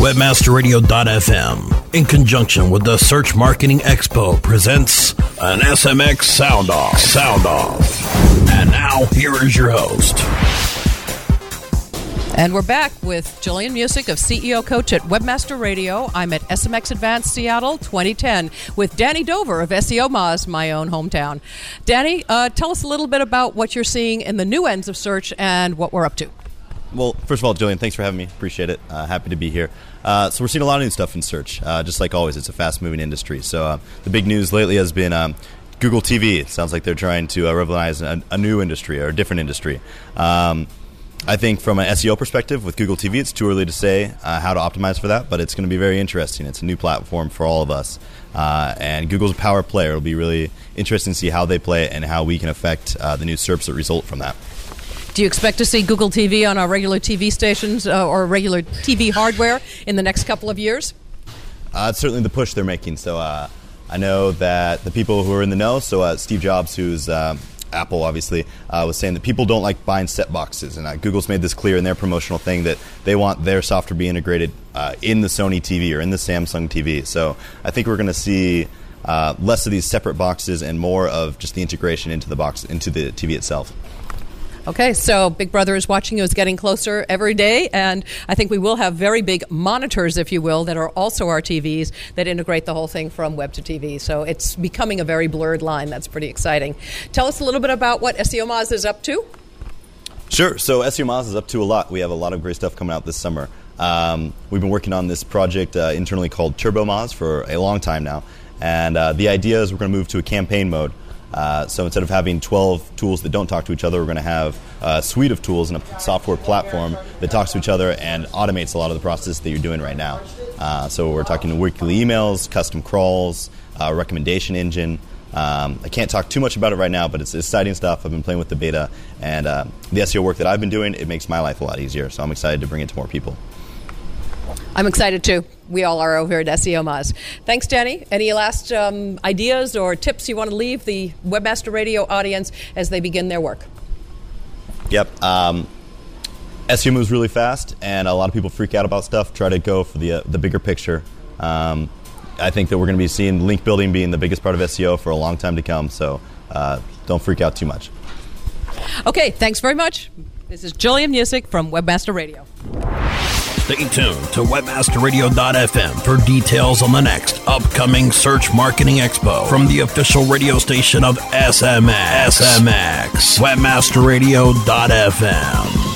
Webmasterradio.fm, in conjunction with the Search Marketing Expo, presents an SMX Sound Off. Sound Off. And now, here is your host. And we're back with Jillian Muessig of CEO Coach at Webmaster Radio. I'm at SMX Advanced Seattle 2010 with Danny Dover of SEO Moz, my own hometown. Danny, uh, tell us a little bit about what you're seeing in the new ends of search and what we're up to. Well, first of all, Jillian, thanks for having me. Appreciate it. Uh, happy to be here. Uh, so we're seeing a lot of new stuff in search. Uh, just like always, it's a fast-moving industry. So uh, the big news lately has been um, Google TV. It sounds like they're trying to uh, revolutionize a, a, new industry or a different industry. Um, I think from an SEO perspective with Google TV, it's too early to say uh, how to optimize for that, but it's going to be very interesting. It's a new platform for all of us. Uh, and Google's a power player. It'll be really interesting to see how they play it and how we can affect uh, the new SERPs that result from that. Do you expect to see Google TV on our regular TV stations uh, or regular TV hardware in the next couple of years? Uh, certainly the push they're making. So uh, I know that the people who are in the know, so uh, Steve Jobs, who's uh, Apple, obviously, uh, was saying that people don't like buying set boxes, and Google's made this clear in their promotional thing that they want their software to be integrated in the Sony TV or in the Samsung TV. So I think we're going to see. less of these separate boxes and more of just the integration into the box into the TV itself. Okay, so Big Brother is watching you is getting closer every day, and I think we will have very big monitors, if you will, that are also our TVs that integrate the whole thing from web to TV. So it's becoming a very blurred line. That's pretty exciting. Tell us a little bit about what SEO Moz is up to. Sure. So SEO Moz is up to a lot. We have a lot of great stuff coming out this summer. Um, we've been working on this project uh, internally called Turbo Moz for a long time now, and uh, the idea is we're going to move to a campaign mode. Uh, so instead of having 12 tools that don't talk to each other, we're going to have a suite of tools and a software platform that talks to each other and automates a lot of the process that you're doing right now. Uh, so we're talking weekly emails, custom crawls, uh, recommendation engine. Um, I can't talk too much about it right now, but it's exciting stuff. I've been playing with the beta, and uh, the SEO work that I've been doing, it makes my life a lot easier. So I'm excited to bring it to more people. I'm excited too. We all are over at SEO Moz. Thanks, Danny. Any last um, ideas or tips you want to leave the Webmaster Radio audience as they begin their work? Yep. Um, SEO moves really fast, and a lot of people freak out about stuff. Try to go for the uh, the bigger picture. Um, I think that we're going to be seeing link building being the biggest part of SEO for a long time to come. So uh, don't freak out too much. Okay. Thanks very much. This is Jillian Muessig from Webmaster Radio. Stay tuned to webmasterradio.fm for details on the next upcoming Search Marketing Expo from the official radio station of SMX. SMX. Webmasterradio.fm.